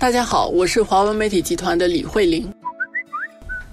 大家好，我是华文媒体集团的李慧玲。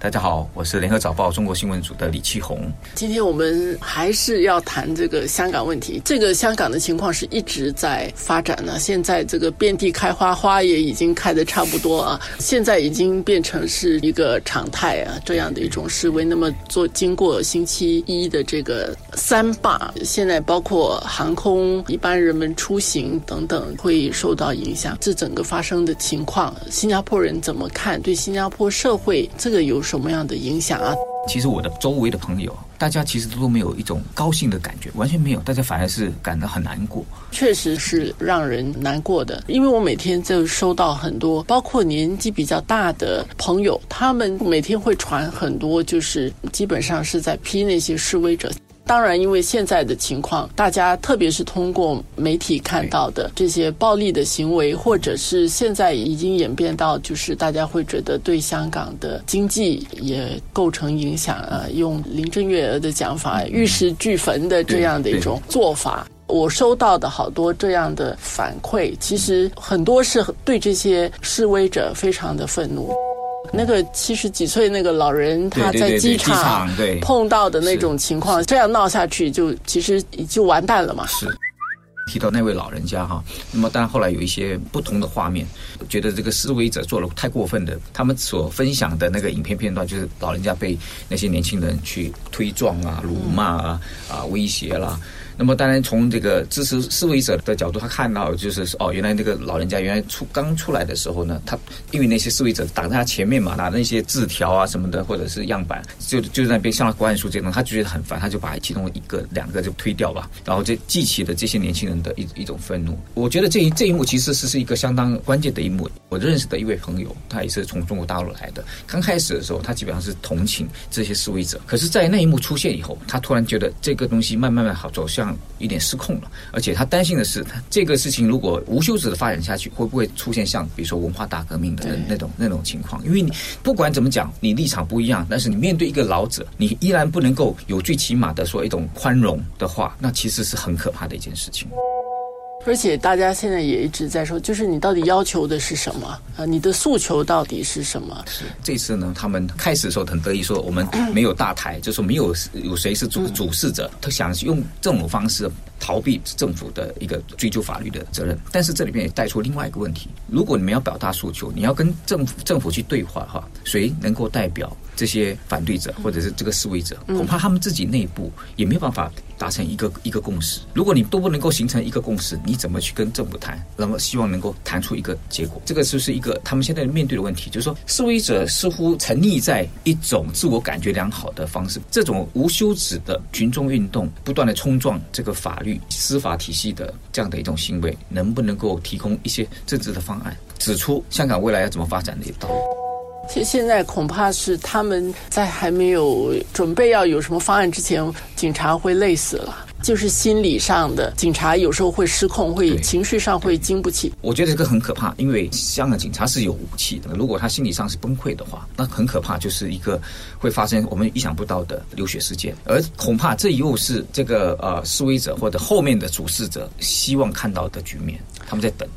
大家好，我是联合早报中国新闻组的李启红。今天我们还是要谈这个香港问题。这个香港的情况是一直在发展呢，现在这个遍地开花，花也已经开的差不多啊，现在已经变成是一个常态啊，这样的一种示威。那么做经过星期一的这个三罢，现在包括航空、一般人们出行等等会受到影响。这整个发生的情况，新加坡人怎么看？对新加坡社会这个有？什么样的影响啊？其实我的周围的朋友，大家其实都没有一种高兴的感觉，完全没有，大家反而是感到很难过。确实是让人难过的，因为我每天就收到很多，包括年纪比较大的朋友，他们每天会传很多，就是基本上是在批那些示威者。当然，因为现在的情况，大家特别是通过媒体看到的这些暴力的行为，或者是现在已经演变到，就是大家会觉得对香港的经济也构成影响。啊，用林郑月娥的讲法，“玉石俱焚”的这样的一种做法，我收到的好多这样的反馈，其实很多是对这些示威者非常的愤怒。那个七十几岁那个老人，他在机场碰到的那种情况，这样闹下去就其实就完蛋了嘛。是提到那位老人家哈，那么但后来有一些不同的画面，觉得这个示威者做了太过分的，他们所分享的那个影片片段，就是老人家被那些年轻人去推撞啊、辱骂啊、啊威胁啦。那么当然，从这个支持示威者的角度，他看到就是哦，原来那个老人家原来出刚出来的时候呢，他因为那些示威者挡在他前面嘛，拿那些字条啊什么的，或者是样板，就就在那边向他关书这种，他就觉得很烦，他就把其中一个、两个就推掉吧，然后就激起了这些年轻人的一一种愤怒。我觉得这一这一幕其实是是一个相当关键的一幕。我认识的一位朋友，他也是从中国大陆来的，刚开始的时候，他基本上是同情这些示威者，可是，在那一幕出现以后，他突然觉得这个东西慢慢慢好走向。有点失控了，而且他担心的是，这个事情如果无休止的发展下去，会不会出现像比如说文化大革命的那种那种情况？因为你不管怎么讲，你立场不一样，但是你面对一个老者，你依然不能够有最起码的说一种宽容的话，那其实是很可怕的一件事情。而且大家现在也一直在说，就是你到底要求的是什么啊？你的诉求到底是什么？是这次呢？他们开始的时候很得意，说我们没有大台，就说没有有谁是主主事者，他想用这种方式逃避政府的一个追究法律的责任。但是这里面也带出另外一个问题：如果你们要表达诉求，你要跟政府政府去对话哈，谁能够代表这些反对者或者是这个示威者？恐怕他们自己内部也没有办法。达成一个一个共识，如果你都不能够形成一个共识，你怎么去跟政府谈？那么希望能够谈出一个结果，这个就是一个他们现在面对的问题，就是说示威者似乎沉溺在一种自我感觉良好的方式，这种无休止的群众运动，不断的冲撞这个法律司法体系的这样的一种行为，能不能够提供一些政治的方案，指出香港未来要怎么发展的一道路？现现在恐怕是他们在还没有准备要有什么方案之前，警察会累死了。就是心理上的，警察有时候会失控，会情绪上会经不起。我觉得这个很可怕，因为香港警察是有武器的。如果他心理上是崩溃的话，那很可怕，就是一个会发生我们意想不到的流血事件。而恐怕这又是这个呃示威者或者后面的主事者希望看到的局面，他们在等。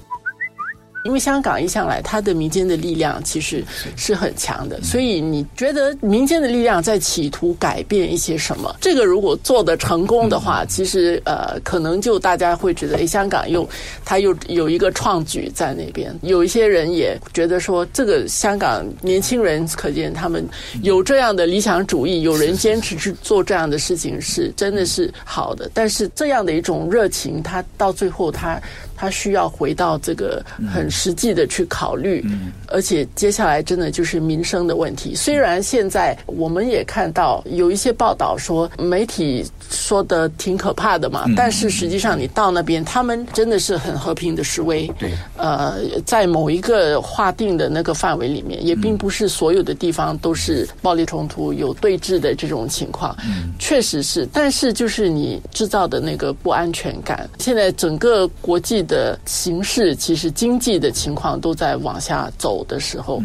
因为香港一向来，它的民间的力量其实是很强的，所以你觉得民间的力量在企图改变一些什么？这个如果做得成功的话，其实呃，可能就大家会觉得，哎，香港又它又有一个创举在那边。有一些人也觉得说，这个香港年轻人可见他们有这样的理想主义，有人坚持去做这样的事情，是真的是好的。但是这样的一种热情，它到最后它。他需要回到这个很实际的去考虑，而且接下来真的就是民生的问题。虽然现在我们也看到有一些报道说媒体说的挺可怕的嘛，但是实际上你到那边，他们真的是很和平的示威。对，呃，在某一个划定的那个范围里面，也并不是所有的地方都是暴力冲突、有对峙的这种情况。确实是，但是就是你制造的那个不安全感，现在整个国际。的形势，其实经济的情况都在往下走的时候，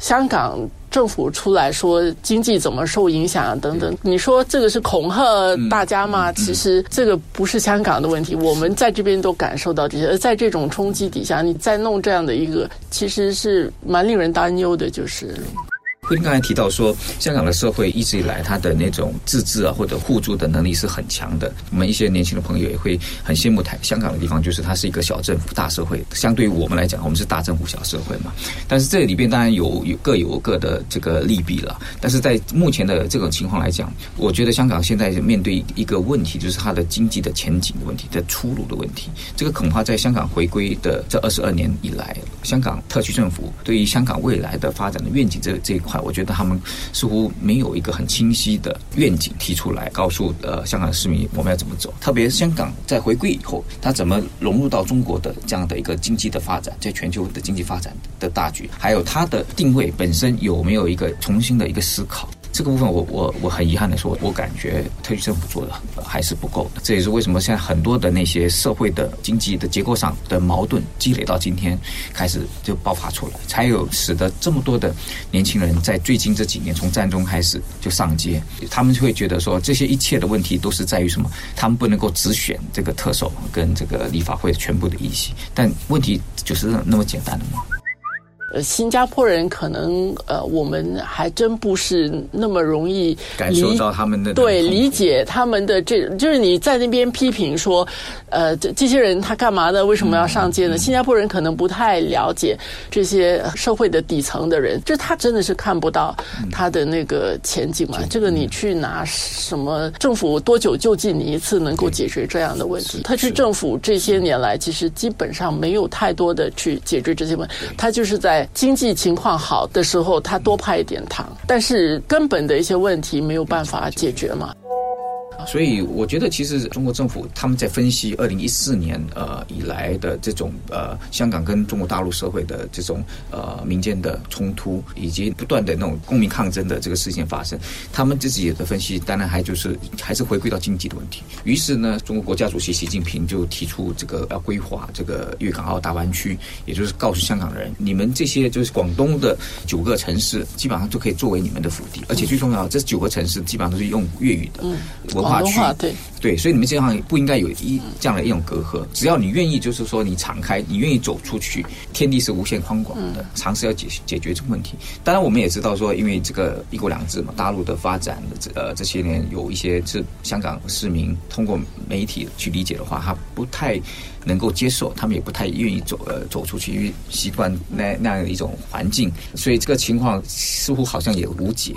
香港政府出来说经济怎么受影响啊等等，你说这个是恐吓大家吗？其实这个不是香港的问题，我们在这边都感受到这些。而在这种冲击底下，你再弄这样的一个，其实是蛮令人担忧的，就是。慧玲刚才提到说，香港的社会一直以来，它的那种自治啊或者互助的能力是很强的。我们一些年轻的朋友也会很羡慕台香港的地方，就是它是一个小政府大社会。相对于我们来讲，我们是大政府小社会嘛。但是这里边当然有有各有各的这个利弊了。但是在目前的这种情况来讲，我觉得香港现在面对一个问题，就是它的经济的前景的问题，的出路的问题。这个恐怕在香港回归的这二十二年以来，香港特区政府对于香港未来的发展的愿景这这一块。我觉得他们似乎没有一个很清晰的愿景提出来，告诉呃香港市民我们要怎么走。特别是香港在回归以后，它怎么融入到中国的这样的一个经济的发展，在全球的经济发展的大局，还有它的定位本身有没有一个重新的一个思考。这个部分，我我我很遗憾的说，我感觉特区政府做的还是不够。这也是为什么现在很多的那些社会的经济的结构上的矛盾积累到今天，开始就爆发出来，才有使得这么多的年轻人在最近这几年从战中开始就上街。他们就会觉得说，这些一切的问题都是在于什么？他们不能够只选这个特首跟这个立法会全部的议席，但问题就是那么简单的吗？呃，新加坡人可能呃，我们还真不是那么容易感受到他们的对理解他们的这，就是你在那边批评说，呃，这这些人他干嘛的？为什么要上街呢？新加坡人可能不太了解这些社会的底层的人，就他真的是看不到他的那个前景嘛。这个你去拿什么政府多久救济你一次能够解决这样的问题？他去政府这些年来其实基本上没有太多的去解决这些问题，他就是在。经济情况好的时候，他多派一点糖，但是根本的一些问题没有办法解决嘛。所以我觉得，其实中国政府他们在分析二零一四年呃以来的这种呃香港跟中国大陆社会的这种呃民间的冲突，以及不断的那种公民抗争的这个事件发生，他们自己的分析当然还就是还是回归到经济的问题。于是呢，中国国家主席习近平就提出这个要规划这个粤港澳大湾区，也就是告诉香港人，你们这些就是广东的九个城市，基本上就可以作为你们的腹地，而且最重要，这九个城市基本上都是用粤语的。文化区对对，所以你们这样不应该有一这样的一种隔阂。只要你愿意，就是说你敞开，你愿意走出去，天地是无限宽广的，尝试要解解决这个问题。当然，我们也知道说，因为这个一国两制嘛，大陆的发展这呃这些年有一些是香港市民通过媒体去理解的话，他不太能够接受，他们也不太愿意走呃走出去，因为习惯那那样的一种环境，所以这个情况似乎好像也无解。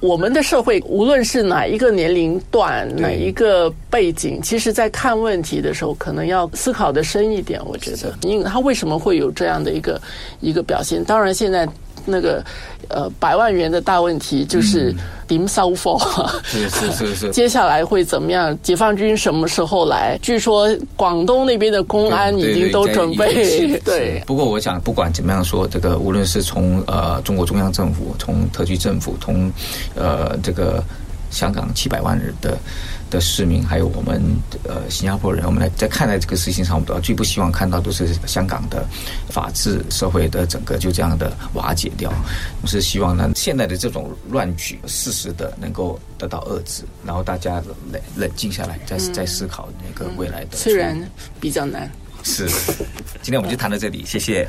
我们的社会，无论是哪一个年龄段、哪一个背景，其实，在看问题的时候，可能要思考的深一点。我觉得，因为他为什么会有这样的一个一个表现？当然，现在。那个呃，百万元的大问题就是零骚货，是是是是。接下来会怎么样？解放军什么时候来？据说广东那边的公安已经都准备。对。不过我想，不管怎么样说，这个无论是从呃中国中央政府，从特区政府，从呃这个香港七百万人的。的市民，还有我们呃新加坡人，我们来在看待这个事情上，我们都要最不希望看到都是香港的法治社会的整个就这样的瓦解掉。我是希望呢，现在的这种乱局适时的能够得到遏制，然后大家冷冷静下来，再再思考那个未来的。虽然比较难。是，今天我们就谈到这里，谢谢。